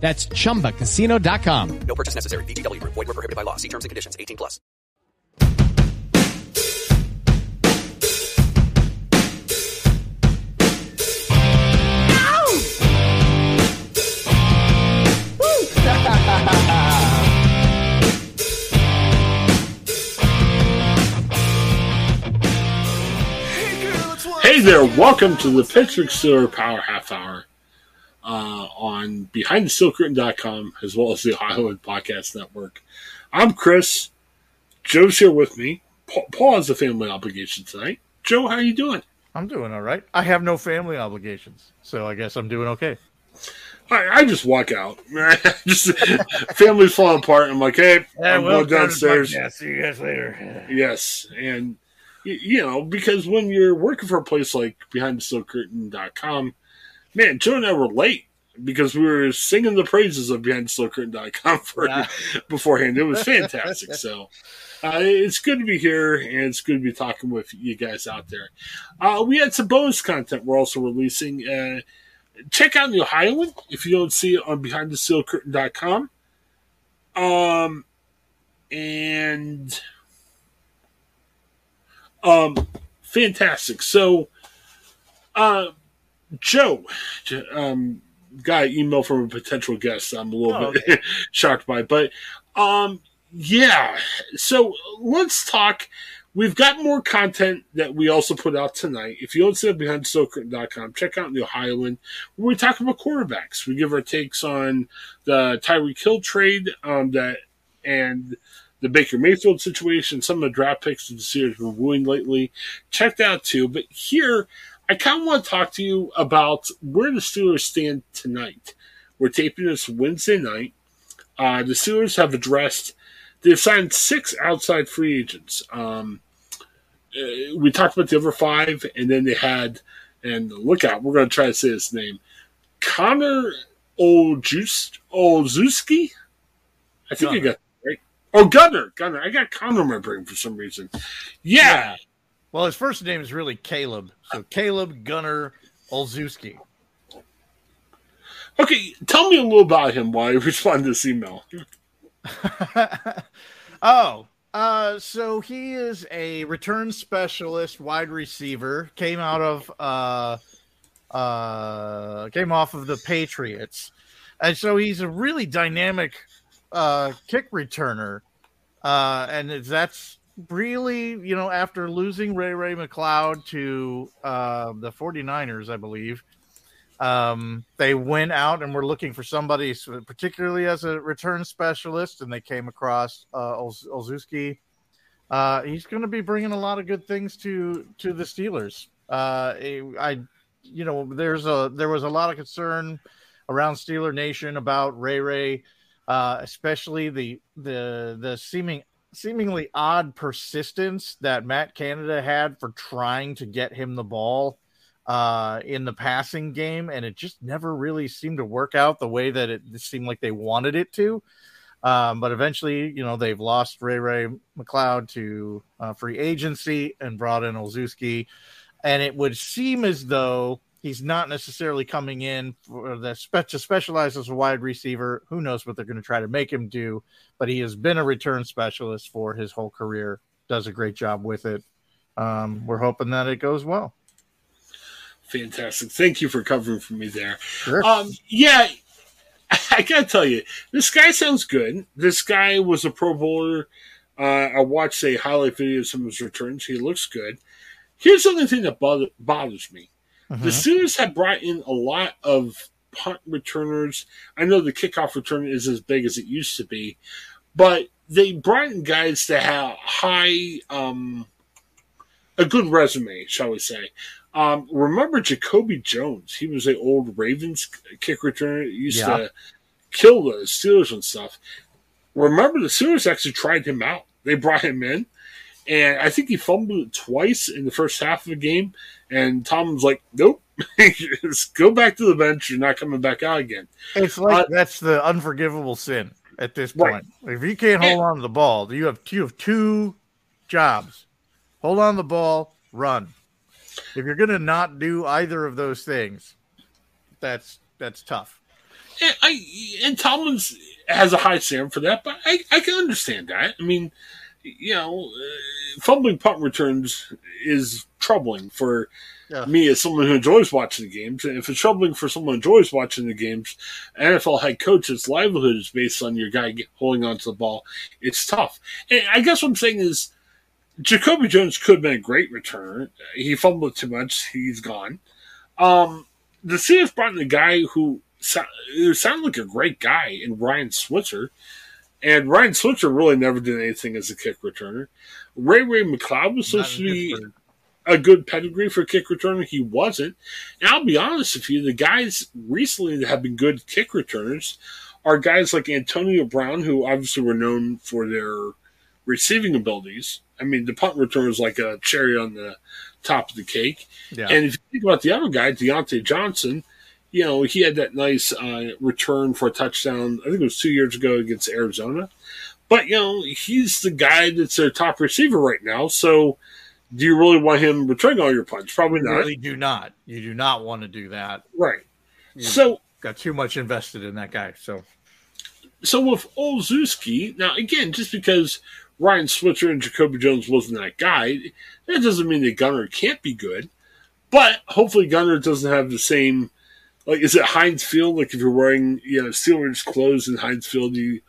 That's chumbacasino.com. No purchase necessary. VGW Group. Void were prohibited by law. See terms and conditions. 18 plus. Hey there, welcome to the Pittsburgh Steelers Power Half Hour uh, on BehindTheSteelCurtain.com as well as the Ohioan Podcast Network. I'm Chris. Joe's here with me. Paul, Paul has a family obligation tonight. Joe, how are you doing? I'm doing all right. I have no family obligations, so I guess I'm doing okay. I, I just walk out. just family's falling apart. I'm like, hey, I'm well, going downstairs. Yeah, see you guys later. Yes, and you know because when you're working for a place like BehindTheSteelCurtain.com, man, Joe and I were late because we were singing the praises of BehindTheSteelCurtain.com for Yeah. beforehand. It was fantastic. so uh, it's good to be here, and it's good to be talking with you guys out there. Uh, we had some bonus content we're also releasing. Uh, check out the Highland if you don't see it on BehindTheSteelCurtain.com. Um, and um, fantastic. So, uh, Joe, um, got an email from a potential guest. I'm a little Oh, bit shocked by, but um, yeah. So let's talk. We've got more content that we also put out tonight. If you don't see it behind SoCurtain.com, check out the Ohioan where we talk about quarterbacks. We give our takes on the Tyreek Hill trade, um, that and the Baker Mayfield situation, some of the draft picks that the have been wooing lately. Check that out too. But here, I kind of want to talk to you about where the Steelers stand tonight. We're taping this Wednesday night. Uh, the Steelers have addressed, they've signed six outside free agents. Um, uh, we talked about the other five, and then they had, and look out, we're going to try to say his name Connor Olszewski. I think I got that right. Oh, Gunner. Gunner. I got Connor in my brain for some reason. Yeah. Well, his first name is really Caleb, so Caleb Gunner Olszewski. Okay, tell me a little about him while I respond to this email. oh, uh, so he is a return specialist, wide receiver. Came out of uh, uh, came off of the Patriots, and so he's a really dynamic uh, kick returner. Uh, and that's really, you know, after losing Ray Ray McCloud to uh, the 49ers, I believe, Um, they went out and were looking for somebody, particularly as a return specialist, and they came across uh, Olszewski. Uh, he's going to be bringing a lot of good things to to the Steelers. Uh, I, you know, there's a there was a lot of concern around Steeler Nation about Ray Ray, uh, especially the the the seeming seemingly odd persistence that Matt Canada had for trying to get him the ball uh, in the passing game, and it just never really seemed to work out the way that it seemed like they wanted it to. Um, but eventually, you know, they've lost Ray Ray McCloud to uh, free agency and brought in Olszewski. And it would seem as though he's not necessarily coming in for the spe- to specialize as a wide receiver. Who knows what they're going to try to make him do? But he has been a return specialist for his whole career. Does a great job with it. Um, we're hoping that it goes well. Fantastic. Thank you for covering for me there. Sure. Um, yeah, I gotta tell you, this guy sounds good. This guy was a Pro Bowler. Uh, I watched a highlight video of some of his returns. He looks good. Here's the only thing that bother, bothers me. Uh-huh. The Steelers have brought in a lot of punt returners. I know the kickoff return is as big as it used to be, but they brought in guys that have high, um, a good resume, shall we say. Um, remember Jacoby Jones? He was an old Ravens kick returner. He used yeah. to kill the Steelers and stuff. Remember, the Steelers actually tried him out. They brought him in, and I think he fumbled it twice in the first half of the game. And Tom was like, "Nope, just go back to the bench. You're not coming back out again." It's like uh, that's the unforgivable sin at this point. Right. If you can't hold and, on to the ball, you have you have two jobs: hold on the ball, run. If you're going to not do either of those things, that's that's tough. And, I, and Tomlin's has a high standard for that, but I, I can understand that. I mean, you know, uh, fumbling punt returns is troubling for yeah. me as someone who enjoys watching the games. And if it's troubling for someone who enjoys watching the games, NFL head coach's livelihood is based on your guy holding onto the ball. It's tough. And I guess what I'm saying is Jacoby Jones could have been a great returner. He fumbled too much. He's gone. Um, the Steelers brought in a guy who, so, who sounded like a great guy in Ryan Switzer. And Ryan Switzer really never did anything as a kick returner. Ray Ray McCloud was supposed to be a good pedigree for kick returner. He wasn't. And I'll be honest with you, the guys recently that have been good kick returners are guys like Antonio Brown, who obviously were known for their receiving abilities. I mean, the punt return is like a cherry on the top of the cake. Yeah. And if you think about the other guy, Diontae Johnson, you know, he had that nice uh, return for a touchdown. I think it was two years ago against Arizona. But you know, he's the guy that's their top receiver right now. So, do you really want him returning all your punts? Probably not. You really do not. You do not want to do that. Right. You've so got too much invested in that guy. So, so with Olszewski, now again, just because Ryan Switzer and Jacoby Jones wasn't that guy, that doesn't mean that Gunner can't be good. But hopefully Gunner doesn't have the same like is it Heinz Field? Like if you're wearing you know Steelers clothes in Heinz Field, you,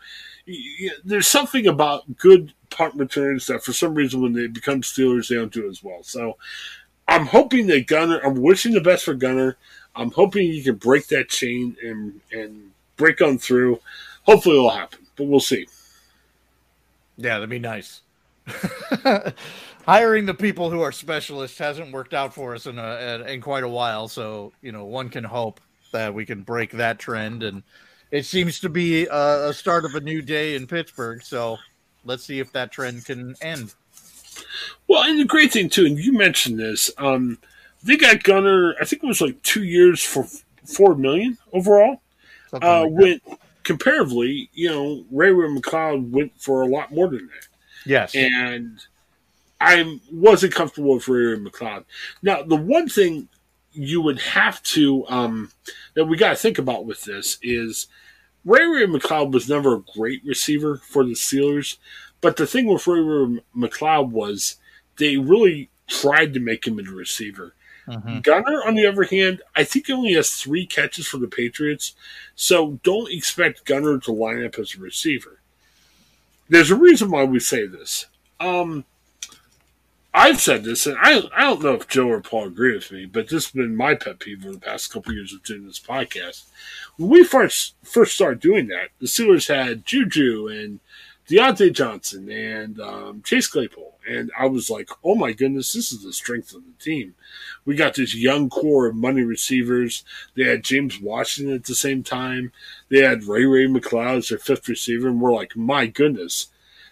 you, there's something about good punt returns that for some reason when they become Steelers they don't do as well. So I'm hoping that Gunner. I'm wishing the best for Gunner. I'm hoping he can break that chain and and break on through. Hopefully it'll happen, but we'll see. Yeah, that'd be nice. Hiring the people who are specialists hasn't worked out for us in a in quite a while, so you know one can hope that we can break that trend, and it seems to be a, a start of a new day in Pittsburgh. So let's see if that trend can end. Well, and the great thing too, and you mentioned this, um, they got Gunner. I think it was like two years for four million overall. Something uh, like went comparatively, you know, Ray Ray McCloud went for a lot more than that. Yes. And I wasn't comfortable with Ray Ray McCloud. Now, the one thing you would have to, um, that we got to think about with this is Ray Ray McCloud was never a great receiver for the Steelers. But the thing with Ray Ray McCloud was they really tried to make him a receiver. Mm-hmm. Gunner, on the other hand, I think he only has three catches for the Patriots, so don't expect Gunner to line up as a receiver. There's a reason why we say this. Um, I've said this, and I I don't know if Joe or Paul agree with me, but this has been my pet peeve over the past couple years of doing this podcast. When we first first started doing that, the Steelers had Juju and Diontae Johnson and um, Chase Claypool, and I was like, oh my goodness, this is the strength of the team. We got this young core of money receivers. They had James Washington at the same time. They had Ray Ray McCloud as their fifth receiver, and we're like, my goodness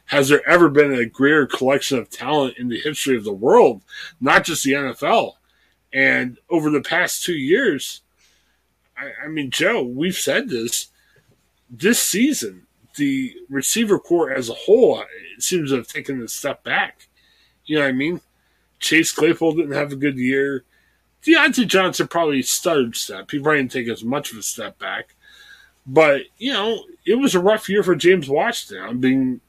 has there ever been a greater collection of talent in the history of the world, not just the NFL? And over the past two years, I, I mean, Joe, we've said this. This season, the receiver core as a whole uh, seems to have taken a step back. You know what I mean? Chase Claypool didn't have a good year. Diontae Johnson probably started step. He probably didn't take as much of a step back. But, you know, it was a rough year for James Washington. I'm being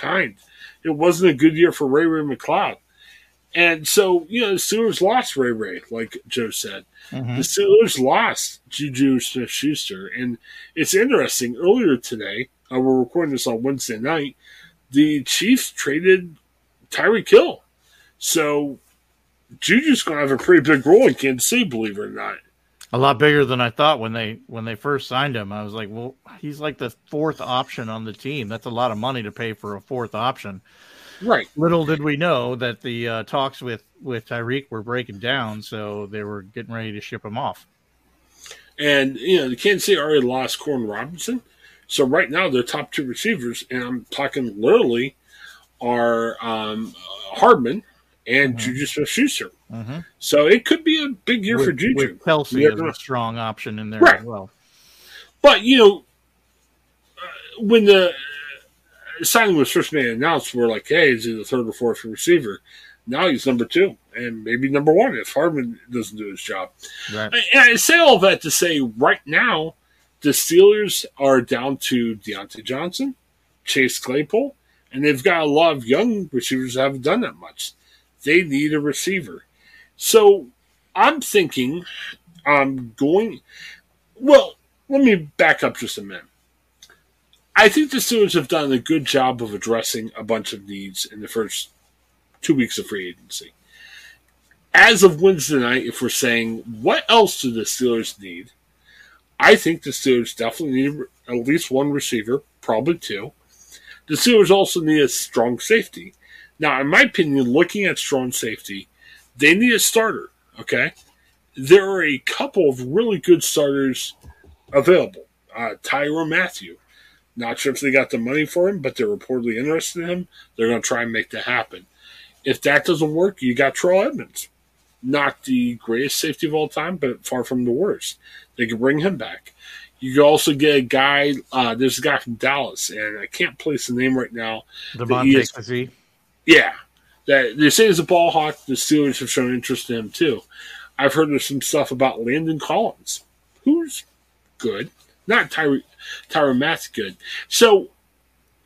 kind. It wasn't a good year for Ray Ray McCloud. And so, you know, the Steelers lost Ray Ray, like Joe said. Mm-hmm. The Steelers lost Juju Smith Schuster. And it's interesting, earlier today, uh, we're recording this on Wednesday night, the Chiefs traded Tyreek Hill. So Juju's going to have a pretty big role in Kansas City, believe it or not a lot bigger than I thought when they when they first signed him. I was like, well, he's like the fourth option on the team. That's a lot of money to pay for a fourth option. Right. Little did we know that the uh, talks with with Tyreek were breaking down, so they were getting ready to ship him off. And you know, the Kansas City already lost Corn Robinson, so right now their top two receivers, and I'm talking literally, are um, Hardman and mm-hmm. Juju Smith Schuster. Mm-hmm. So it could be a big year with, for Juju. With Kelce is a strong option in there right. as well. But you know, uh, when the signing was first made announced, we're like, "Hey, is he the third or fourth receiver?" Now he's number two, and maybe number one if Hardman doesn't do his job. Right. And I say all that to say, right now, the Steelers are down to Diontae Johnson, Chase Claypool, and they've got a lot of young receivers that haven't done that much. They need a receiver. So I'm thinking I'm going. Well, let me back up just a minute. I think the Steelers have done a good job of addressing a bunch of needs in the first two weeks of free agency. As of Wednesday night, if we're saying what else do the Steelers need, I think the Steelers definitely need at least one receiver, probably two. The Steelers also need a strong safety. Now, in my opinion, looking at strong safety, they need a starter. Okay, there are a couple of really good starters available. Uh, Tyrann Mathieu. Not sure if they got the money for him, but they're reportedly interested in him. They're going to try and make that happen. If that doesn't work, you got Terrell Edmunds. Not the greatest safety of all time, but far from the worst. They can bring him back. You can also get a guy. Uh, there's a guy from Dallas, and I can't place the name right now. Damontae yeah, that they say he's a ball hawk. The Steelers have shown interest in him too. I've heard there's some stuff about Landon Collins, who's good, not Tyre Tyrann Mathieu good. So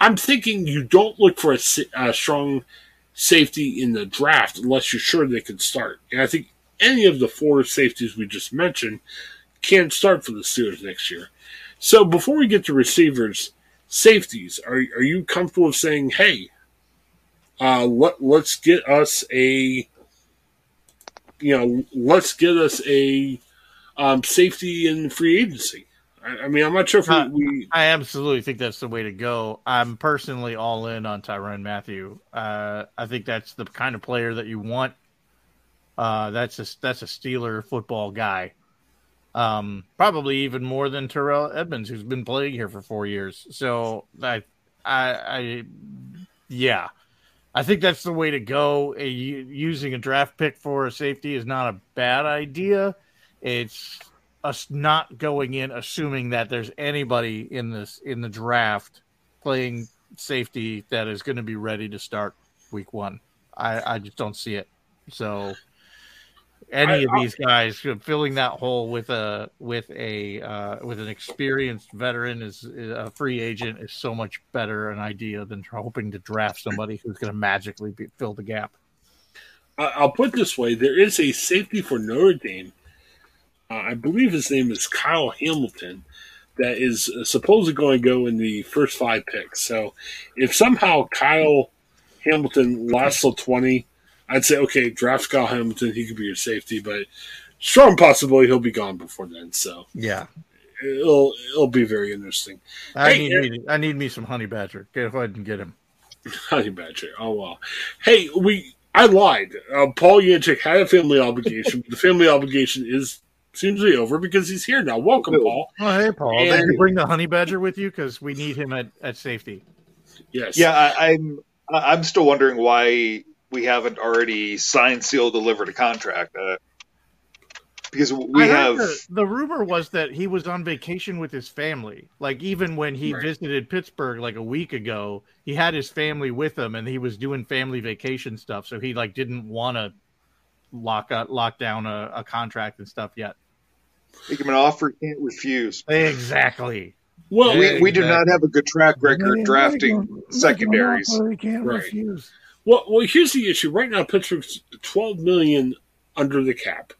I'm thinking you don't look for a, a strong safety in the draft unless you're sure they can start. And I think any of the four safeties we just mentioned can start for the Steelers next year. So before we get to receivers, safeties, are are you comfortable with saying, hey, uh, let, let's get us a, you know, let's get us a um, safety in free agency. I, I, mean, I'm not sure if we, we, I absolutely think that's the way to go. I'm personally all in on Tyrann Mathieu. Uh, I think that's the kind of player that you want. Uh, that's a that's a Steeler football guy. Um, probably even more than Terrell Edmunds, who's been playing here for four years. So I, I, I yeah. I think that's the way to go. A, using a draft pick for a safety is not a bad idea. It's us not going in assuming that there's anybody in this in the draft playing safety that is going to be ready to start week one. I, I just don't see it. So any of these guys filling that hole with a with a uh, with an experienced veteran is, is, a free agent is so much better an idea than hoping to draft somebody who's going to magically be, fill the gap. I'll put this way: there is a safety for Notre Dame. Uh, I believe his name is Kyle Hamilton. That is supposedly going to go in the first five picks. So, if somehow Kyle Hamilton lasts till twenty I'd say okay, draft Kyle Hamilton. He could be your safety, but strong possibility he'll be gone before then. So Yeah. it'll it'll be very interesting. I Hey, need me, I need me some honey badger. Go ahead and get him. Honey Badger. Oh wow. Hey, we I lied. Uh, Paul Yanchik had a family obligation. but the family obligation is seems to be over because he's here now. Welcome, Paul. Oh, hey, Paul. And- Did you bring the honey badger with you? Because we need him at, at safety. Yes. Yeah, I, I'm I'm still wondering why we haven't already signed, sealed, delivered a contract. Uh, because we I have the, the rumor was that he was on vacation with his family. Like even when he Right. visited Pittsburgh like a week ago, he had his family with him, and he was doing family vacation stuff. So he like didn't want to lock up, lock down a, a contract and stuff yet. make him an offer he can't refuse. Exactly. Well, We, we do not have a good track record drafting secondaries. Offer, can't Right. Well, well, here's the issue. Right now, Pittsburgh's 12 million under the cap.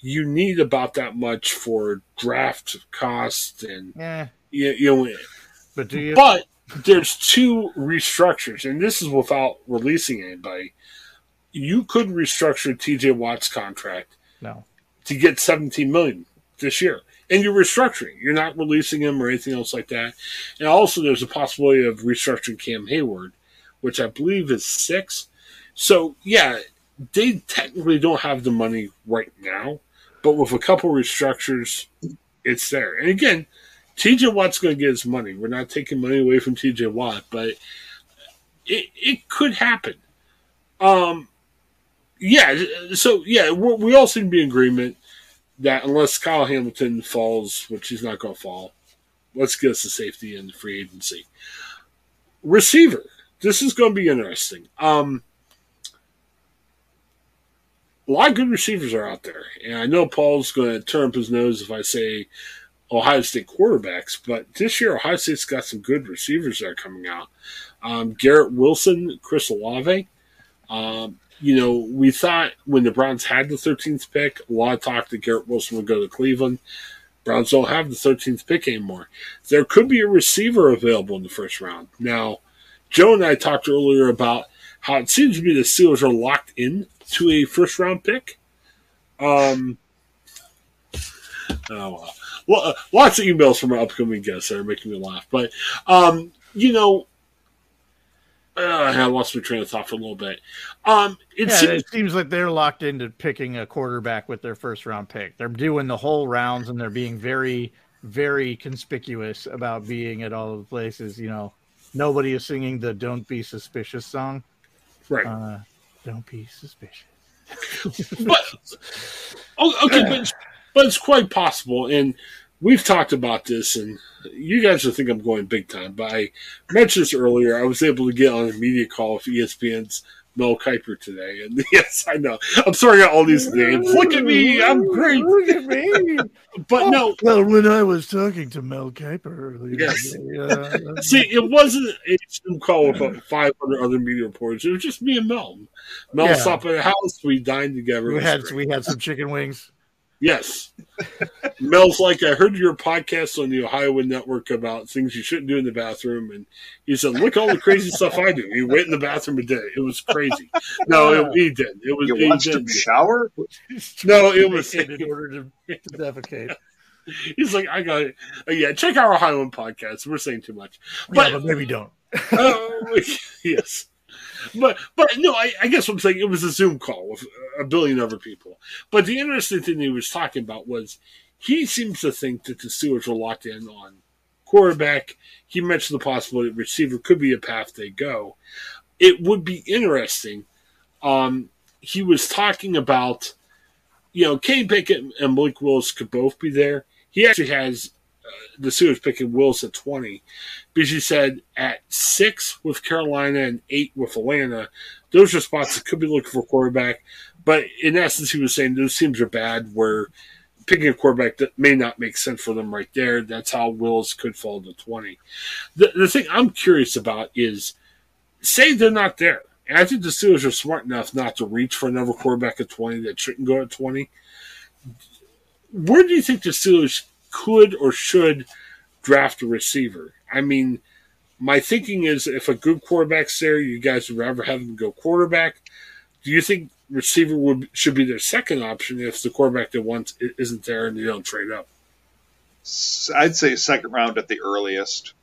You need about that much for draft costs and Yeah, you, you know. but do you? But there's two restructures, and this is without releasing anybody. You could restructure T.J. Watt's contract no. to get 17 million this year. And you're restructuring. You're not releasing him or anything else like that. And also there's a possibility of restructuring Cam Heyward, which I believe is six. So yeah, they technically don't have the money right now, but with a couple restructures, it's there. And again, TJ Watt's going to get his money. We're not taking money away from TJ Watt, but it, it could happen. Um, yeah. So yeah, we all seem to be in agreement that unless Kyle Hamilton falls, which he's not going to fall, let's get us a safety in the free agency. Receiver. This is going to be interesting. Um, a lot of good receivers are out there, and I know Paul's going to turn up his nose if I say Ohio State quarterbacks, but this year Ohio State's got some good receivers that are coming out. Um, Garrett Wilson, Chris Olave. Um, you know, we thought when the Browns had the 13th pick, a lot of talk that Garrett Wilson would go to Cleveland. Browns don't have the 13th pick anymore. There could be a receiver available in the first round. Now, Joe and I talked earlier about how it seems to be the Steelers are locked in to a first round pick. Um, oh, well. Well, uh, lots of emails from our upcoming guests that are making me laugh. But, um, you know, uh, I lost my train of thought for a little bit. Um, it Yeah, seems it seems like they're locked into picking a quarterback with their first round pick. They're doing the whole rounds and they're being very, very conspicuous about being at all the places. You know, nobody is singing the "Don't Be Suspicious" song. right. Uh, Don't be suspicious. but oh, okay, but it's, but it's quite possible, and we've talked about this, and you guys will think I'm going big time. But I mentioned this earlier. I was able to get on a media call with ESPN's Mel Kiper today, and yes, I know I'm out all these names. Look at me, I'm great. Look at me. But no, Well, when I was talking to Mel Kiper earlier, Yes. uh, see, it wasn't a Zoom call with about 500 other media reporters. It was just me and Mel. Mel Yeah. stopped at the house. We dined together. We had great. we had some chicken wings. Yes. Mel's like, I heard your podcast on the Ohio Network about things you shouldn't do in the bathroom. And he said, Look all the crazy stuff I do. He went in the bathroom and did it. It was crazy. No, it, he did. It was You he watched him did. shower? No, it was in order to, to defecate. he's like, I got it. Uh, yeah, check our Ohio podcast. We're saying too much. But, But yeah, but maybe don't. Oh, yes. But but no, I, I guess what I'm saying it was a Zoom call with a billion other people. But the interesting thing he was talking about was he seems to think that the Steelers are locked in on quarterback. He mentioned the possibility that receiver could be a path they go. It would be interesting. Um, he was talking about, you know, Kenny Pickett and Malik Willis could both be there. He actually has the Steelers picking Willis at 20 because he said at six with Carolina and eight with Atlanta, those are spots that could be looking for quarterback. But in essence, he was saying those teams are bad where picking a quarterback that may not make sense for them right there. That's how Wills could fall to 20. The, the thing I'm curious about is say they're not there. And I think the Steelers are smart enough not to reach for another quarterback at 20 that shouldn't go at 20. Where do you think the Steelers could or should draft a receiver? I mean, my thinking is if a good quarterback's there, you guys would rather have them go quarterback. do you think receiver would should be their second option if the quarterback they want i- isn't there and they don't trade up? I'd say second round at the earliest.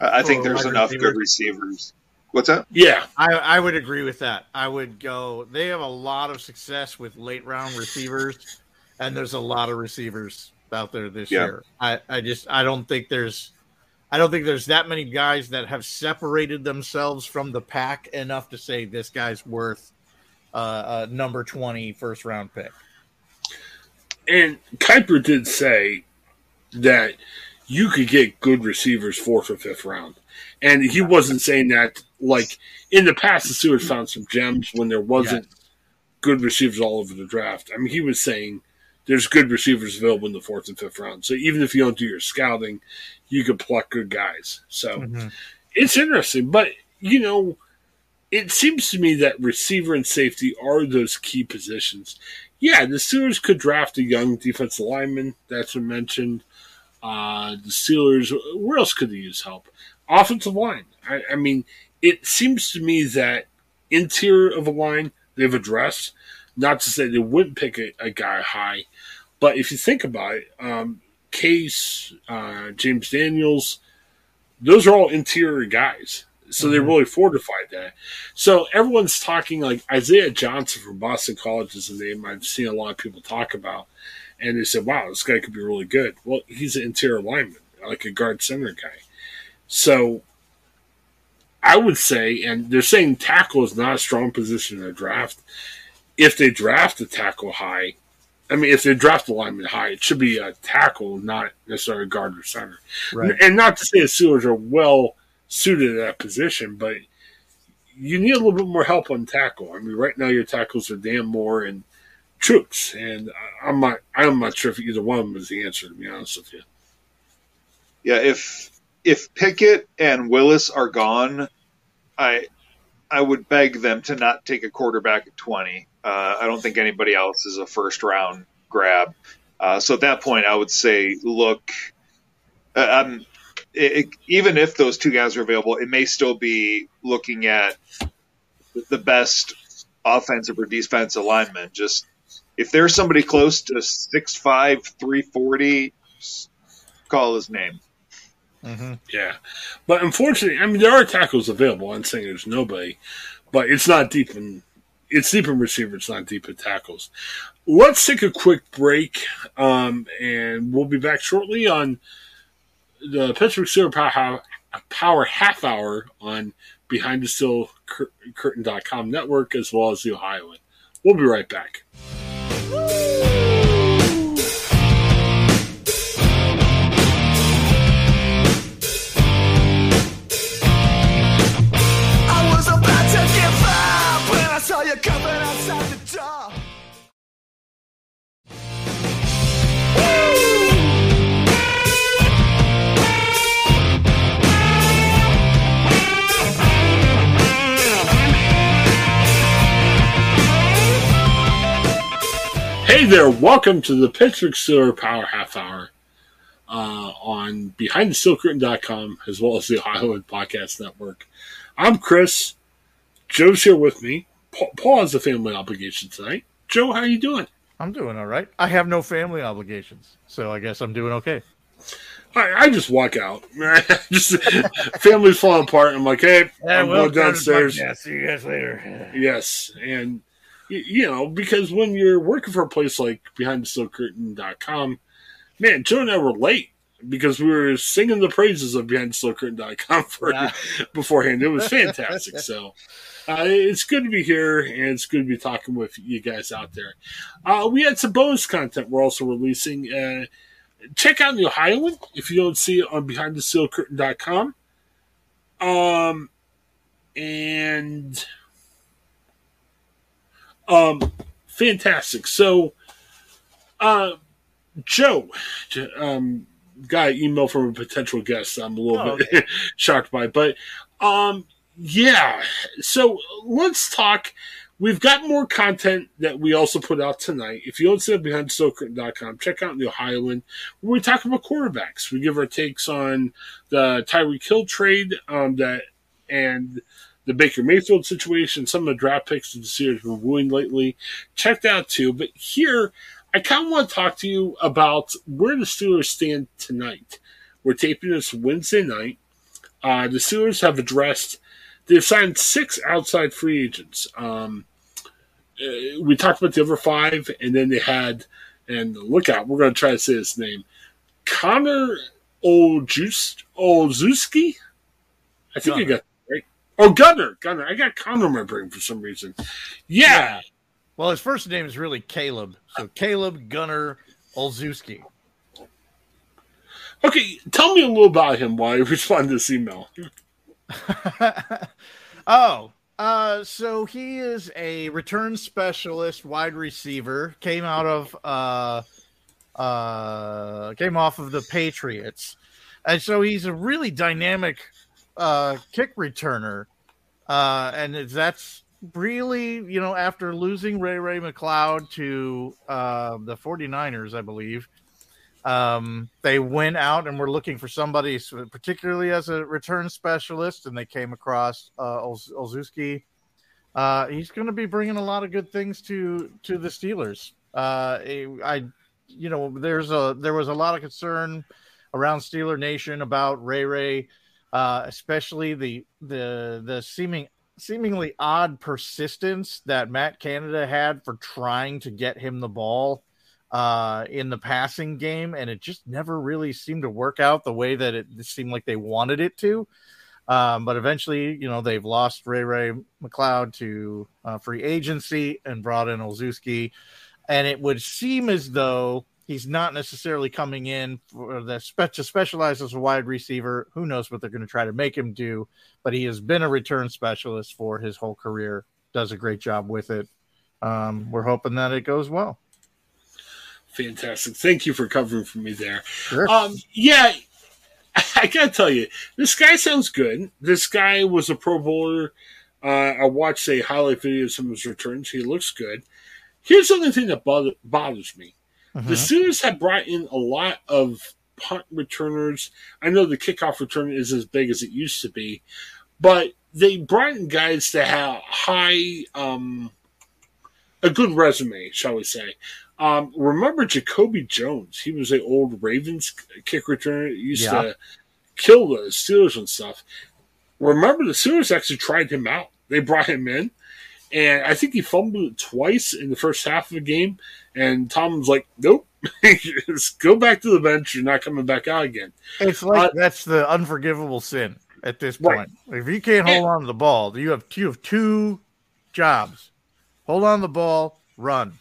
I I think For a there's enough receiver? good receivers. What's that? Yeah, I, I would agree with that. I would go. They have a lot of success with late round receivers, and there's a lot of receivers out there this Yeah. year. I, I just I don't think there's I don't think there's that many guys that have separated themselves from the pack enough to say this guy's worth uh, a number 20 first round pick. and Kiper did say that you could get good receivers fourth or fifth round, and he wasn't saying that like in the past. The Steelers found some gems when there wasn't good receivers all over the draft. I mean, he was saying there's good receivers available in the fourth and fifth round. So even if you don't do your scouting, you could pluck good guys. So it's interesting, but you know, it seems to me that receiver and safety are those key positions. Yeah, the Steelers could draft a young defensive lineman. That's been mentioned. Uh, the Steelers, where else could they use help? Offensive line. I, I mean, it seems to me that interior of a line they've addressed. Not to say they wouldn't pick a, a guy high, but if you think about it, um, Case, uh, James Daniels, those are all interior guys. So they really fortified that. So everyone's talking like Zion Johnson from Boston College is a name I've seen a lot of people talk about. And they said, wow, this guy could be really good. Well, he's an interior lineman, like a guard center guy. So I would say, and they're saying tackle is not a strong position in the draft. If they draft a tackle high, I mean, if they draft a lineman high, it should be a tackle, not necessarily a guard or center. Right. And not to say the Steelers are well suited to that position, but you need a little bit more help on tackle. I mean, right now your tackles are Dan Moore and Troops, and I'm not. I'm not sure if either one of them is the answer. To be honest with you. Yeah, if if Pickett and Willis are gone, I I would beg them to not take a quarterback at twenty. Uh, I don't think anybody else is a first round grab. Uh, so at that point, I would say, look, uh, um, it, it- even if those two guys are available, it may still be looking at the best offensive or defensive alignment. Just if there's somebody close to 6'5", 340, s- call his name. Yeah, but unfortunately, I mean there are tackles available. I'm saying there's nobody, but it's not deep in it's deep in receiver. It's not deep in tackles. Let's take a quick break, um, and we'll be back shortly on the Pittsburgh Steelers Power, Power Half Hour on Behind the Steel Curtain.com network as well as the Ohioan. We'll be right back. Hey there, welcome to the Pittsburgh Steelers Power Half Hour uh, on BehindTheSteelCurtain.com as well as the Ohio Podcast Network. I'm Chris. Joe's here with me. Paul, Paul has a family obligation tonight. Joe, how you doing? I'm doing all right. I have no family obligations, so I guess I'm doing okay. I, I just walk out. just family's falling apart. I'm like, hey, I'm going downstairs. See you guys later. Yes, and y- you know because when you're working for a place like BehindTheSteelCurtain.com, man, Joe and I were late because we were singing the praises of BehindTheSteelCurtain.com for Yeah. beforehand. It was fantastic. so uh, it's good to be here, and it's good to be talking with you guys out there. Uh, we had some bonus content we're also releasing. Uh, check out the Ohioan if you don't see it on BehindTheSteelCurtain.com. Um, and um, fantastic. So, uh, Joe, um, got an email from a potential guest. I'm a little Oh, bit shocked by, but um, yeah. So let's talk. We've got more content that we also put out tonight. If you don't see it behind StokerCurtain.com, check out the Ohioan where we talk about quarterbacks. We give our takes on the Tyreek Hill trade, um, that and the Baker Mayfield situation, some of the draft picks that the have been wooing lately. Check that out too. But here, I kind of want to talk to you about where the Steelers stand tonight. We're taping this Wednesday night. Uh, the Steelers have addressed, they've signed six outside free agents. Um, uh, we talked about the other five, and then they had, and look out, we're going to try to say his name Connor Olszewski. I think I got. Oh, Gunner, Gunner. I got Connor in my brain for some reason. Yeah, Well, his first name is really Caleb. So Caleb Gunner Olszewski. Okay, tell me a little about him while I respond to this email. oh, uh, so he is a return specialist wide receiver. Came out of uh, uh, came off of the Patriots, and so he's a really dynamic uh, kick returner. Uh, and that's really, you know, after losing Ray Ray McCloud to uh, the 49ers, I believe, um, they went out and were looking for somebody, particularly as a return specialist, and they came across uh, Olz- Olszewski. Uh, he's going to be bringing a lot of good things to to the Steelers. Uh, I, you know, there's a there was a lot of concern around Steeler Nation about Ray Ray, uh, especially the the the seeming seemingly odd persistence that Matt Canada had for trying to get him the ball uh, in the passing game, and it just never really seemed to work out the way that it seemed like they wanted it to. Um, but eventually, you know, they've lost Ray Ray McCloud to uh, free agency and brought in Olszewski, and it would seem as though he's not necessarily coming in for the spe- to specialize as a wide receiver. Who knows what they're going to try to make him do? But he has been a return specialist for his whole career. Does a great job with it. Um, we're hoping that it goes well. Fantastic. Thank you for covering for me there. Sure. Um, yeah, I gotta tell you, this guy sounds good. This guy was a Pro Bowler. Uh, I watched a highlight video of some of his returns. He looks good. Here's the only thing that bother, bothers me: the Steelers have brought in a lot of punt returners. I know the kickoff return is as big as it used to be, but they brought in guys that have high, um, a good resume, shall we say. Um, remember Jacoby Jones? He was an old Ravens kick returner. He used Yeah. to kill the Steelers and stuff. Remember, the Steelers actually tried him out. They brought him in, and I think he fumbled it twice in the first half of the game. And Tom was like, "Nope, just go back to the bench. You're not coming back out again." It's like Uh, that's the unforgivable sin at this Right. point. If you can't hold on to the ball, you have you have two jobs: hold on to the ball, run.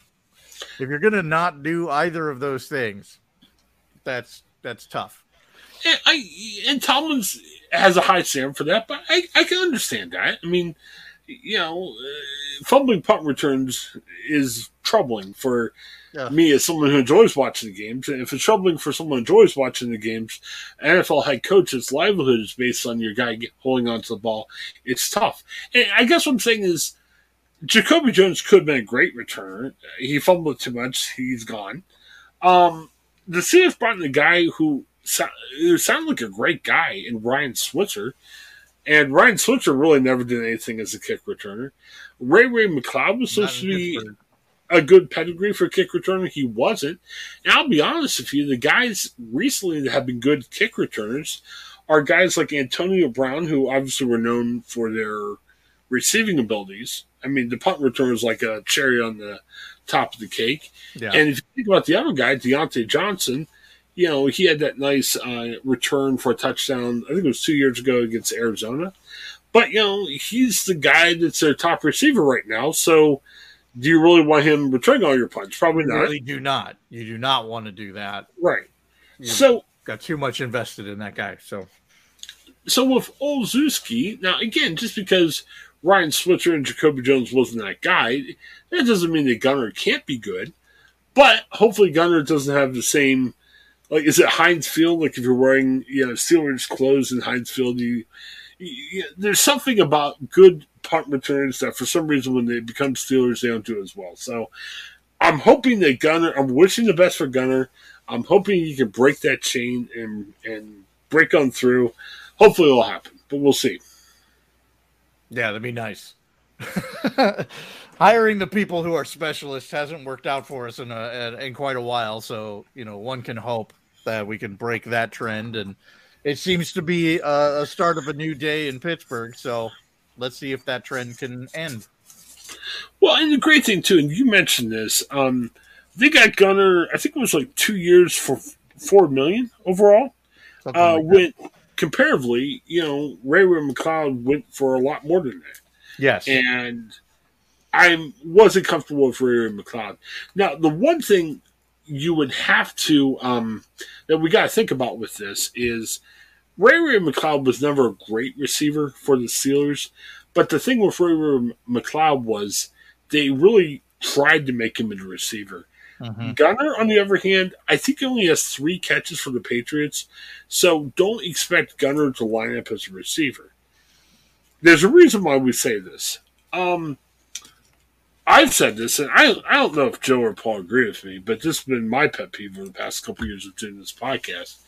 If you're going to not do either of those things, that's that's tough. And, I and Tomlin's has a high standard for that, but I, I can understand that. I mean, you know, uh, fumbling punt returns is troubling for Yeah. me as someone who enjoys watching the games. And if it's troubling for someone who enjoys watching the games, NFL head coach's livelihood is based on your guy holding onto the ball. It's tough. And I guess what I'm saying is Jacoby Jones could have been a great returner. He fumbled too much. He's gone. Um, the Steelers brought in a guy who, who sounded like a great guy in Ryan Switzer. And Ryan Switzer really never did anything as a kick returner. Ray Ray McCloud was supposed to be a good pedigree for kick returner. He wasn't. And I'll be honest with you, the guys recently that have been good kick returners are guys like Antonio Brown, who obviously were known for their receiving abilities. I mean, the punt return is like a cherry on the top of the cake. Yeah. And if you think about the other guy, Diontae Johnson, you know, he had that nice uh, return for a touchdown, I think it was two years ago against Arizona. But, you know, he's the guy that's their top receiver right now. So do you really want him returning all your punts? Probably you not. really do not. You do not want to do that. Right. So Got too much invested in that guy. So so with Olszewski, now again, just because Ryan Switzer and Jacoby Jones wasn't that guy, that doesn't mean that Gunner can't be good. But hopefully Gunner doesn't have the same like is it Heinz Field? Like if you're wearing, you know, Steelers clothes in Heinz Field, you, you there's something about good punt returns that for some reason when they become Steelers they don't do as well. So I'm hoping that Gunner I'm wishing the best for Gunner. I'm hoping he can break that chain and and break on through. Hopefully it'll happen, but we'll see. Yeah, that'd be nice. Hiring the people who are specialists hasn't worked out for us in a in quite a while, so you know one can hope that we can break that trend, and it seems to be a, a start of a new day in Pittsburgh. So let's see if that trend can end. Well, and the great thing too, and you mentioned this, um, they got Gunner. I think it was like two years for four million overall. Something Uh, like that. went comparatively, you know, Ray Ray McCloud went for a lot more than that. yes, and I wasn't comfortable with Ray Ray McCloud. Now, the one thing you would have to um, that we got to think about with this is Ray Ray McCloud was never a great receiver for the Steelers, but the thing with Ray Ray McCloud was they really tried to make him a receiver. Mhm. Gunner, on the other hand, I think he only has three catches for the Patriots, so don't expect Gunner to line up as a receiver. There's a reason why we say this. Um, I've said this, and I I don't know if Joe or Paul agree with me, but this has been my pet peeve over the past couple years of doing this podcast.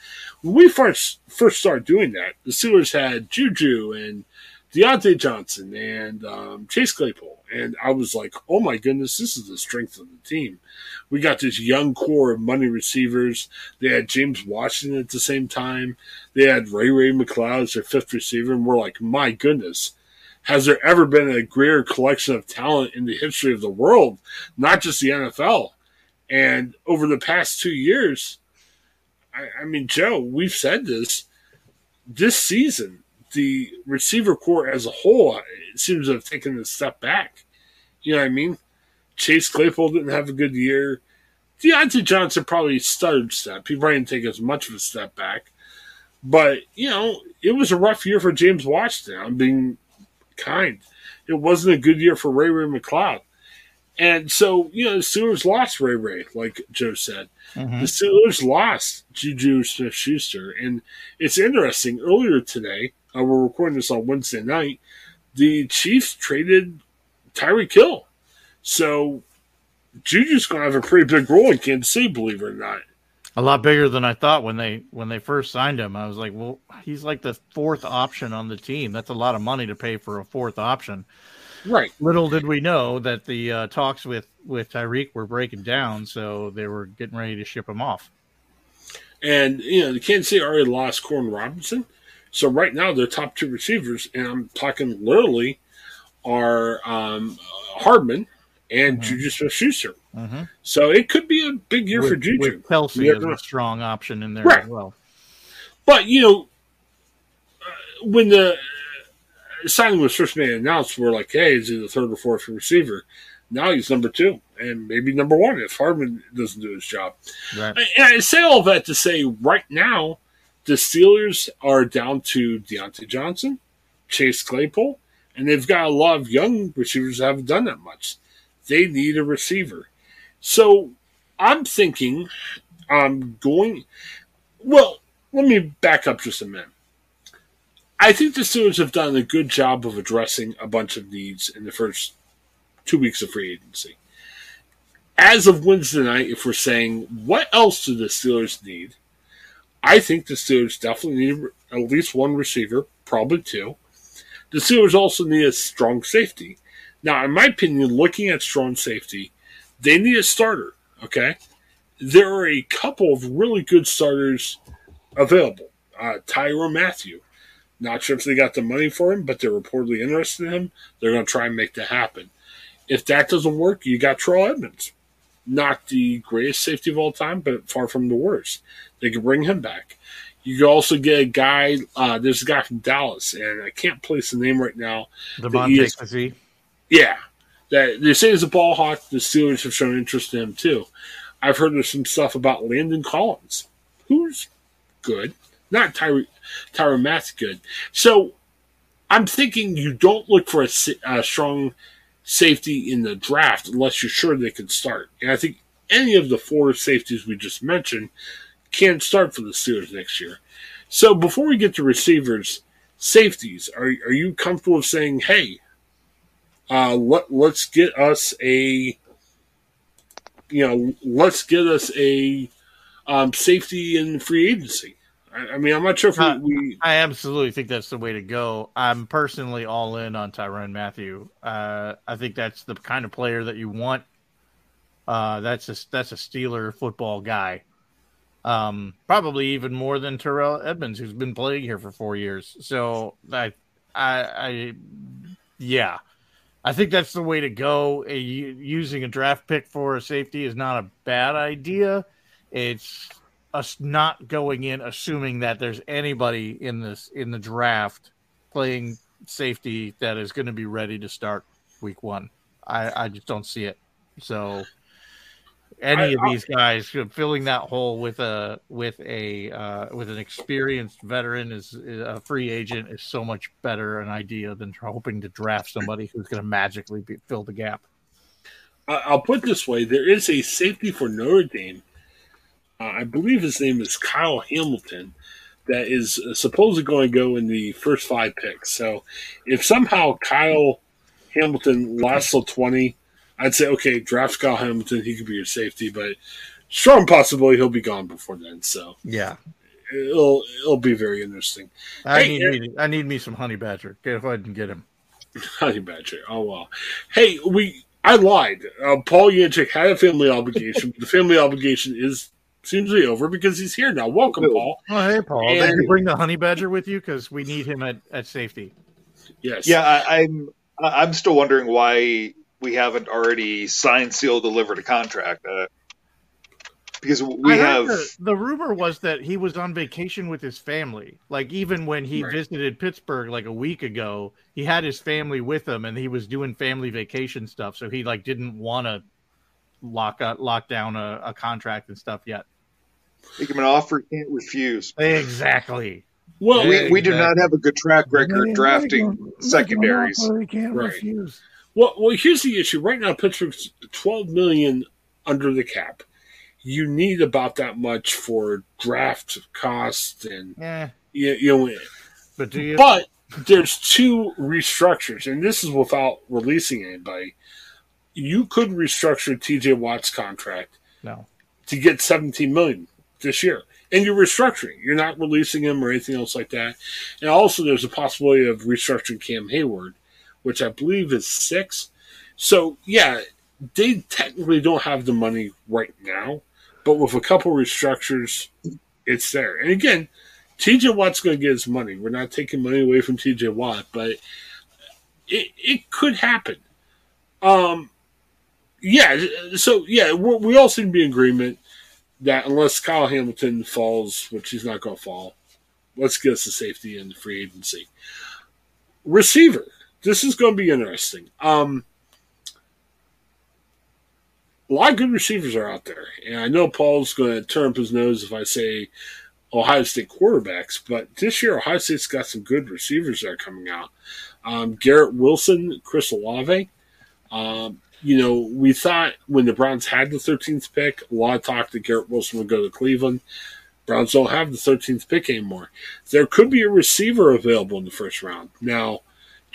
When we first first started doing that, the Steelers had Juju and Diontae Johnson and um, Chase Claypool, and I was like, oh my goodness, this is the strength of the team. We got this young core of money receivers. They had James Washington at the same time. They had Ray Ray McCloud as their fifth receiver, and we're like, my goodness has there ever been a greater collection of talent in the history of the world, not just the NFL? And over the past two years, I, I mean, Joe, we've said this. This season, the receiver core as a whole seems to have taken a step back. You know what I mean? Chase Claypool didn't have a good year. Diontae Johnson probably stuttered step. He probably didn't take as much of a step back. But, you know, it was a rough year for James Washington. I'm being kind. It wasn't a good year for Ray Ray McCloud. And so, you know, the Steelers lost Ray Ray, like Joe said. Mhm. The Steelers lost Juju Smith Schuster. And it's interesting. Earlier today, uh, we're recording this on Wednesday night, the Chiefs traded Tyreek Hill. So Juju's going to have a pretty big role in Kansas City, believe it or not. A lot bigger than I thought when they when they first signed him. I was like, well, he's like the fourth option on the team. That's a lot of money to pay for a fourth option. Right. Little did we know that the uh, talks with with Tyreek were breaking down, so they were getting ready to ship him off. And, you know, the Kansas City already lost Corn Robinson. So right now, their top two receivers, and I'm talking literally, are um, Hardman and Juju Smith Schuster. Mm-hmm. So it could be a big year for With, Juju. with Kelce as a strong option in there Right. as well. But, you know, uh, when the uh, signing was first made announced, we're like, hey, is he the third or fourth receiver? Now he's number two and maybe number one if Hardman doesn't do his job. Right. And I say all that to say right now, the Steelers are down to Diontae Johnson, Chase Claypool, and they've got a lot of young receivers that haven't done that much. They need a receiver. So I'm thinking I'm going. Well, let me back up just a minute. I think the Steelers have done a good job of addressing a bunch of needs in the first two weeks of free agency. As of Wednesday night, if we're saying what else do the Steelers need, I think the Steelers definitely need at least one receiver, probably two. The Steelers also need a strong safety. Now, in my opinion, looking at strong safety, they need a starter. Okay, there are a couple of really good starters available. Uh, Tyrann Mathieu. Not sure if they got the money for him, but they're reportedly interested in him. They're going to try and make that happen. If that doesn't work, you got Terrell Edmunds. Not the greatest safety of all time, but far from the worst. They could bring him back. You could also get a guy. Uh, there's a guy from Dallas, and I can't place the name right now. Devontae ES. Yeah, that they say he's a ball hawk. The Steelers have shown interest in him too. I've heard there's some stuff about Landon Collins, who's good, not Tyre Tyron Matt's good. So I'm thinking you don't look for a, a strong safety in the draft unless you're sure they can start. And I think any of the four safeties we just mentioned can start for the Steelers next year. So before we get to receivers, safeties, are are you comfortable saying, hey, uh, let let's get us a, you know, let's get us a um, safety in free agency. I, I mean, I'm not sure if Uh, we, we I absolutely think that's the way to go. I'm personally all in on Tyrann Mathieu. Uh, I think that's the kind of player that you want. Uh, that's a that's a Steeler football guy. Um, probably even more than Terrell Edmunds, who's been playing here for four years. So I, I, I yeah, I think that's the way to go. A, using a draft pick for a safety is not a bad idea. It's us not going in assuming that there's anybody in this in the draft playing safety that is going to be ready to start week one. I, I just don't see it. So any of these guys filling that hole with a with a uh, with an experienced veteran is, is a free agent is so much better an idea than hoping to draft somebody who's going to magically be, fill the gap. I'll put it this way: there is a safety for Notre Dame. Uh, I believe his name is Kyle Hamilton. That is uh, supposedly going to go in the first five picks. So, if somehow Kyle Hamilton lasts till twenty, I'd say okay, draft Kyle Hamilton. He could be your safety, but strong possibility he'll be gone before then. So Yeah, it'll it'll be very interesting. I Hey, need me, I need me some honey badger. Go ahead and get him. Honey Badger. Oh well. Hey, we I lied. Uh, Paul Yanchik had a family obligation. but the family obligation is seems to be over because he's here now. Welcome, Paul. Oh, hey, Paul. And- Did you bring the honey badger with you? Because we need him at, at safety. Yes. Yeah, I, I'm I'm still wondering why we haven't already signed, sealed, delivered a contract. Uh, because we I have the, the rumor was that he was on vacation with his family. Like even when he Right. visited Pittsburgh like a week ago, he had his family with him, and he was doing family vacation stuff. So he like didn't want to lock up, lock down a, a contract and stuff yet. make him an offer he can't refuse. Exactly. Well, We, we do not have a good track record drafting secondaries. He can't Right. refuse. Well, well, here's the issue. Right now, Pittsburgh's 12 million under the cap. You need about that much for draft costs and Yeah, you, you know. but do you? But there's two restructures, and this is without releasing anybody. You could restructure TJ Watt's contract no. to get 17 million this year. And you're restructuring. You're not releasing him or anything else like that. And also there's a possibility of restructuring Cam Heyward, which I believe is six. So yeah, they technically don't have the money right now, but with a couple restructures, it's there. And again, TJ Watt's going to get his money. We're not taking money away from TJ Watt, but it, it could happen. Um, yeah. So yeah, we all seem to be in agreement that unless Kyle Hamilton falls, which he's not going to fall, let's get us a safety the free agency. Receiver. This is going to be interesting. Um, a lot of good receivers are out there, and I know Paul's going to turn up his nose if I say Ohio State quarterbacks, but this year Ohio State's got some good receivers that are coming out. Um, Garrett Wilson, Chris Olave. Um, you know, we thought when the Browns had the 13th pick, a lot of talk that Garrett Wilson would go to Cleveland. Browns don't have the 13th pick anymore. There could be a receiver available in the first round. Now,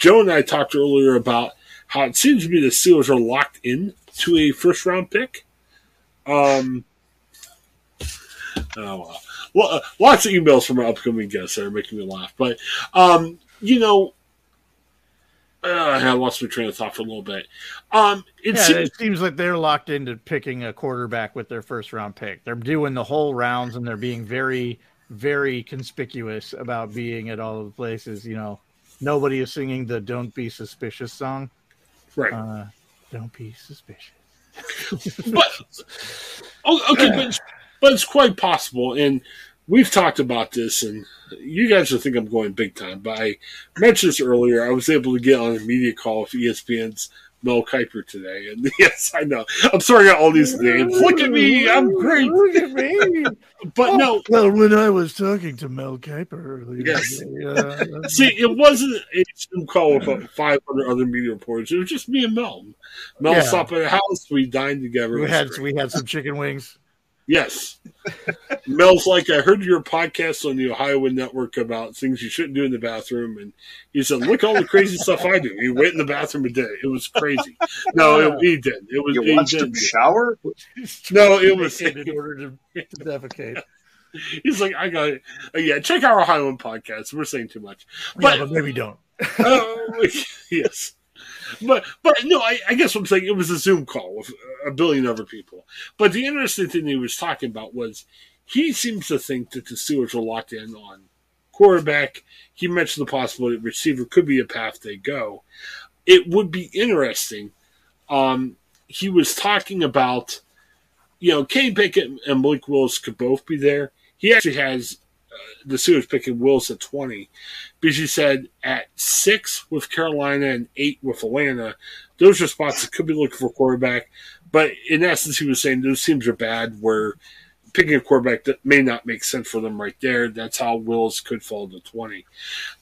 Joe and I talked earlier about how it seems to be the Steelers are locked in to a first round pick. Um, oh, well. Well, uh, lots of emails from our upcoming guests that are making me laugh. But, um, you know, uh, I lost my train of thought for a little bit. Um, it yeah, seems it seems like they're locked into picking a quarterback with their first round pick. They're doing the whole rounds and they're being very, very conspicuous about being at all the places. You know, nobody is singing the "Don't Be Suspicious" song. right. Uh, Don't be suspicious. but okay, but it's, but it's quite possible, and we've talked about this, and you guys will think I'm going big time. But I mentioned this earlier. I was able to get on a media call with ESPN's Mel Kiper today, and yes, I know I'm sorry I got all these names. Look at me, I'm great. Look at me. But no, Well, when I was talking to Mel Kiper earlier, Yes. uh, see, it wasn't a Zoom call with about 500 other media reporters. It was just me and Mel. Mel Yeah. stopped at the house. We dined together. We had great. we had some chicken wings. Yes. Mel's like, I heard your podcast on the Ohio Network about things you shouldn't do in the bathroom. And he said, Look all the crazy stuff I do. He went in the bathroom and did it. It was crazy. No, it, he did. It was You he watched him shower? No, it was in order to, to defecate. He's like, I got it. Uh, yeah, check out our Highland podcast. We're saying too much. But, yeah, but maybe don't. uh, yes. But but no, I, I, guess what I'm saying it was a Zoom call with a billion other people. But the interesting thing he was talking about was he seems to think that the Steelers are locked in on quarterback. He mentioned the possibility that receiver could be a path they go. It would be interesting. Um, he was talking about, you know, Kenny Pickett and Malik Willis could both be there. He actually has the Steelers picking Willis at 20 because said at six with Carolina and eight with Atlanta, those are spots that could be looking for quarterback. But in essence, he was saying those teams are bad where picking a quarterback that may not make sense for them right there. That's how Willis could fall to 20.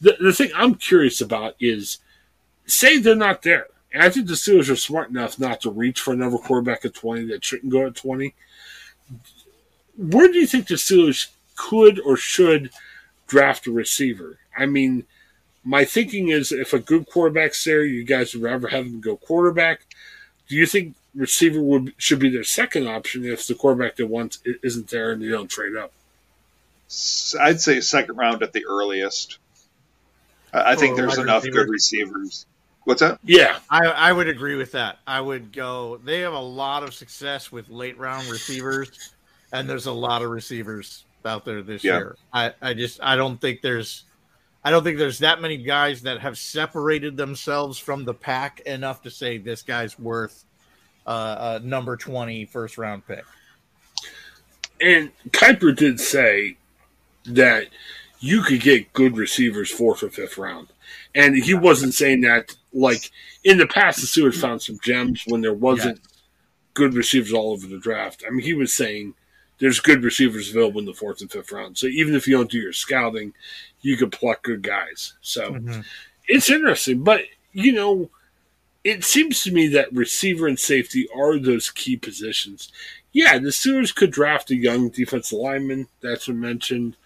The, the thing I'm curious about is say they're not there. And I think the Steelers are smart enough not to reach for another quarterback at 20 that shouldn't go at 20. Where do you think the Steelers could or should draft a receiver? I mean, my thinking is if a good quarterback's there, you guys would rather have them go quarterback. Do you think receiver would should be their second option if the quarterback they want isn't there and they don't trade up? I'd say second round at the earliest. I think oh, there's enough receiver. good receivers. What's that? Yeah, I, I would agree with that. I would go. They have a lot of success with late round receivers, and there's a lot of receivers out there this yeah. year. I, I just I don't think there's I don't think there's that many guys that have separated themselves from the pack enough to say this guy's worth uh, a number 20 first round pick. And Kiper did say that you could get good receivers fourth or fifth round. And he wasn't saying that like in the past, the Steelers found some gems when there wasn't good receivers all over the draft. I mean, he was saying there's good receivers available in the fourth and fifth round. So even if you don't do your scouting, you can pluck good guys. So mm-hmm. it's interesting. But, you know, it seems to me that receiver and safety are those key positions. Yeah, the Steelers could draft a young defensive lineman. That's been mentioned.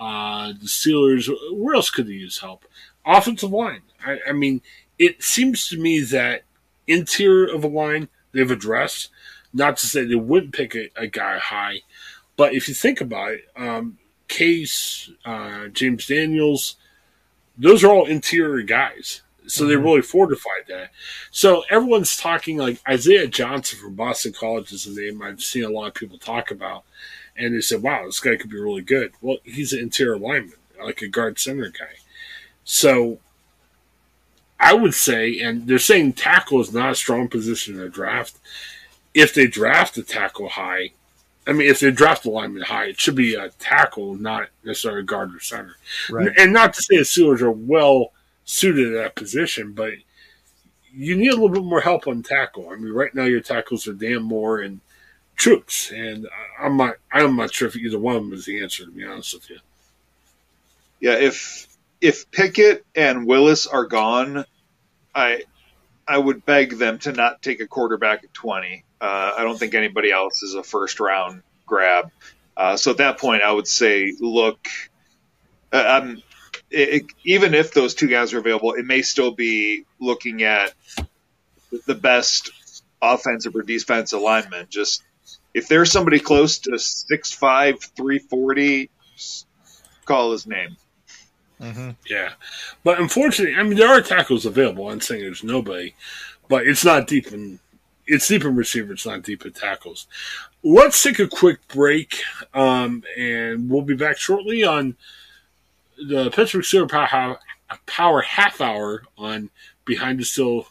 Uh, the Steelers, where else could they use help? Offensive line. I, I mean, it seems to me that interior of a line they've addressed. Not to say they wouldn't pick a, a guy high, but if you think about it, um, Case, uh, James Daniels, those are all interior guys. So mm-hmm. they really fortified that. So everyone's talking like Zion Johnson from Boston College is a name I've seen a lot of people talk about. And they said, wow, this guy could be really good. Well, he's an interior lineman, like a guard center guy. So I would say, and they're saying tackle is not a strong position in the draft. If they draft a tackle high, I mean, if they draft a lineman high, it should be a tackle, not necessarily a guard or center. Right. And not to say the Steelers are well suited to that position, but you need a little bit more help on tackle. I mean, right now your tackles are Dan Moore and Chuks, and I'm not. I'm not sure if either one of them is the answer. To be honest with you. Yeah, if if Pickett and Willis are gone, I I would beg them to not take a quarterback at 20. Uh, I don't think anybody else is a first round grab. Uh, so at that point, I would say, look, uh, it, even if those two guys are available, it may still be looking at the best offensive or defensive alignment. Just if there's somebody close to 6'5", 340, call his name. Mm-hmm. Yeah, but unfortunately, I mean there are tackles available. I'm saying there's nobody, but it's not deep in it's deep in receivers, not deep in tackles. Let's take a quick break, um, and we'll be back shortly on the Pittsburgh Steelers Power, Power Half Hour on Behind the Steel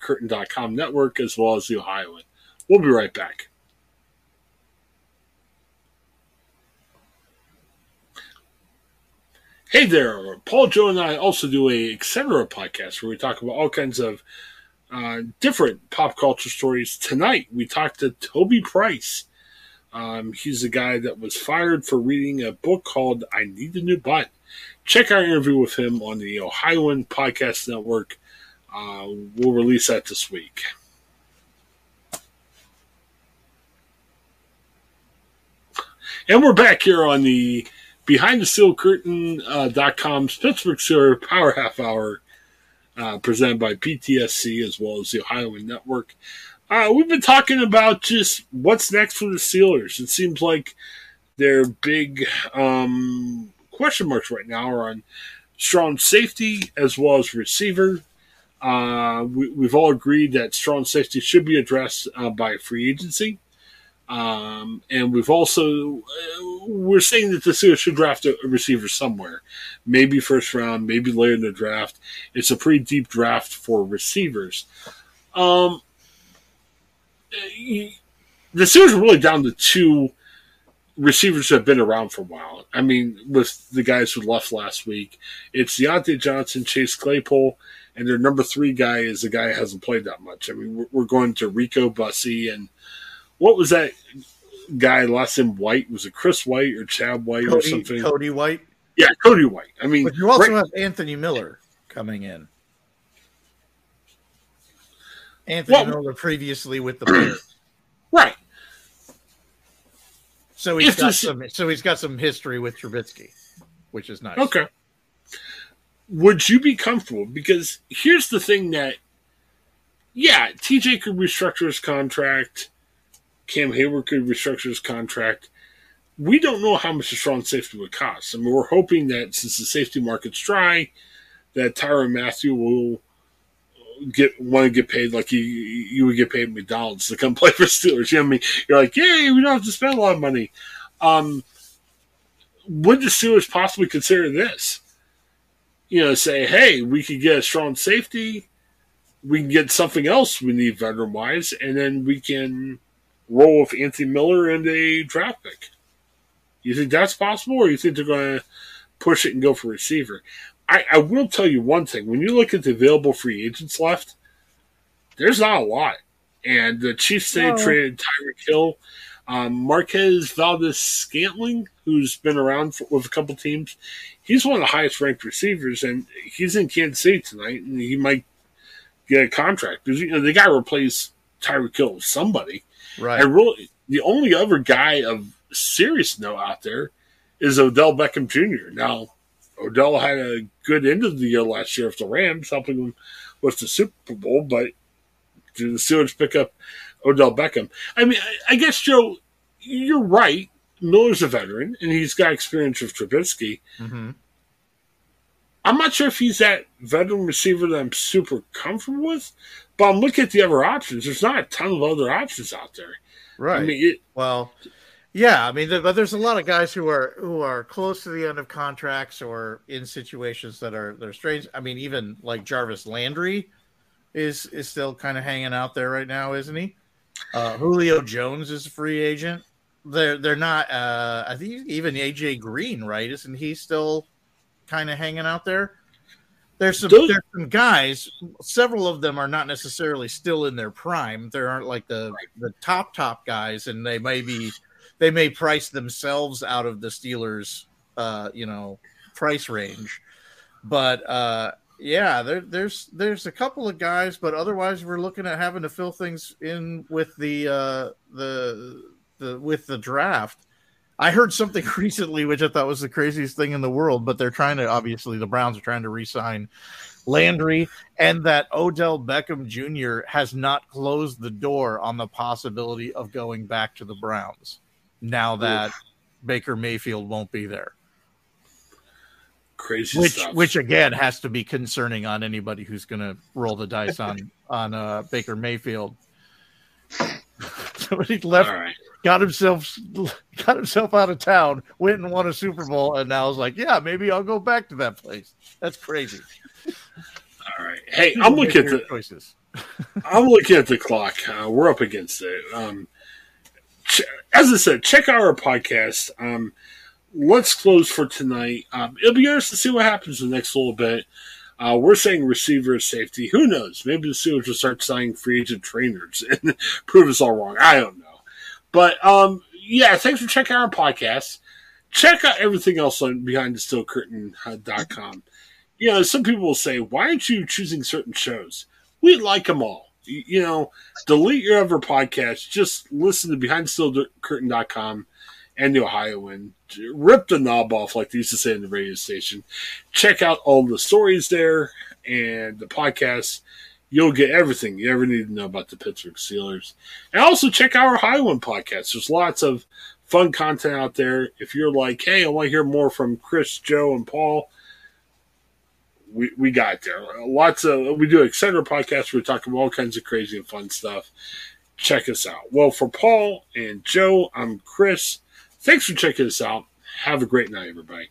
Curtain.com network as well as the Ohioan. We'll be right back. Hey there, Paul, Joe, and I also do a etc. podcast where we talk about all kinds of uh, different pop culture stories. Tonight, we talked to Toby Price. Um, he's a guy that was fired for reading a book called I Need a New Butt. Check our interview with him on the Ohioan Podcast Network. Uh, we'll release that this week. And we're back here on the behind the steel curtain.com's uh, Pittsburgh Steelers Power Half Hour, uh, presented by PTSC as well as the Ohioan Network. Uh, we've been talking about just what's next for the Steelers. It seems like their big um, question marks right now are on strong safety as well as receiver. Uh, we, have all agreed that strong safety should be addressed uh, by free agency. Um, and we've also uh, we're saying that the Steelers should draft a, receiver somewhere, maybe first round, maybe later in the draft. It's a pretty deep draft for receivers. Um, the Steelers are really down to two receivers have been around for a while. I mean, with the guys who left last week, it's Diontae Johnson, Chase Claypool, and their number three guy is a guy who hasn't played that much. I mean, we're, going to Rico Bussey and what was that guy last name White? Was it Chris White or Chad White Cody, or something? Cody White. Yeah, Cody White. I mean, but you also right, have Anthony Miller coming in. Anthony well, Miller previously with the Bears. Right. So he's if got this, some. So he's got some history with Trubisky, which is nice. Okay. Would you be comfortable? Because here's the thing that, yeah, TJ could restructure his contract. Cam Heyward could restructure his contract. We don't know how much a strong safety would cost. I mean, we're hoping that since the safety market's dry, that Tyrann Mathieu will get want to get paid like you you would get paid McDonald's to come play for Steelers. You know what I mean? You're like, yay, we don't have to spend a lot of money. Um, would the Steelers possibly consider this? You know, say, hey, we could get a strong safety, we can get something else we need veteran wise, and then we can roll with Anthony Miller and a draft pick. You think that's possible, or you think they're going to push it and go for receiver? I, I will tell you one thing: when you look at the available free agents left, there's not a lot. And the Chiefs they no. traded Tyreek Hill, um, Marquez Valdes-Scantling, who's been around for, with a couple teams. He's one of the highest ranked receivers, and he's in Kansas City tonight, and he might get a contract because you know they got to replace Tyreek Hill with somebody. Right. And really, the only other guy of serious note out there is Odell Beckham Jr. Now, Odell had a good end of the year last year with the Rams, helping them with the Super Bowl. But do the Steelers pick up Odell Beckham? I mean, I, I guess Joe, you're right. Miller's a veteran, and he's got experience with Trubisky. Mm-hmm. I'm not sure if he's that veteran receiver that I'm super comfortable with, but I'm looking at the other options. There's not a ton of other options out there. Right. I mean, it, well, yeah, I mean, but there's a lot of guys who are who are close to the end of contracts or in situations that are they're strange. I mean, even like Jarvis Landry is is still kind of hanging out there right now, isn't he? Uh, Julio Jones is a free agent. They're they're not. Uh, I think even AJ Green, right? Isn't he still kind of hanging out there? There's some Those... there's some guys. Several of them are not necessarily still in their prime. There aren't like the the top top guys, and they may be they may price themselves out of the Steelers, uh, you know, price range. But uh, yeah, there, there's there's a couple of guys, but otherwise we're looking at having to fill things in with the uh, the the with the draft. I heard something recently which I thought was the craziest thing in the world, but they're trying to obviously the Browns are trying to re-sign Landry and that Odell Beckham Jr. has not closed the door on the possibility of going back to the Browns now that Baker Mayfield won't be there. Crazy which, stuff. Which again has to be concerning on anybody who's going to roll the dice on on uh, Baker Mayfield. Somebody left, right. Got himself got himself out of town, went and won a Super Bowl, and now is like, yeah, maybe I'll go back to that place. That's crazy. All right, hey, I'm looking at the choices. I'm looking at the clock. Uh, we're up against it. Um, as I said, check out our podcast. Um, let's close for tonight. Um, it'll be interesting to see what happens in the next little bit. Uh, we're saying receiver safety. Who knows? Maybe the Steelers will start signing free agent trainers and prove us all wrong. I don't know. But um, yeah, thanks for checking out our podcast. Check out everything else on BehindTheSteelCurtain.com. You know, some people will say, why aren't you choosing certain shows? We like them all you know, delete your other podcast. Just listen to BehindSteelCurtain.com and the Ohioan. Rip the knob off, like they used to say in the radio station. Check out all the stories there and the podcast. You'll get everything you ever need to know about the Pittsburgh Steelers. And also check out our Ohioan podcast. There's lots of fun content out there. If you're like, hey, I want to hear more from Chris, Joe, and Paul, we, we got there. Lots of we do Exciter podcast. We talk about all kinds of crazy and fun stuff. Check us out. Well, for Paul and Joe, I'm Chris. Thanks for checking us out. Have a great night, everybody.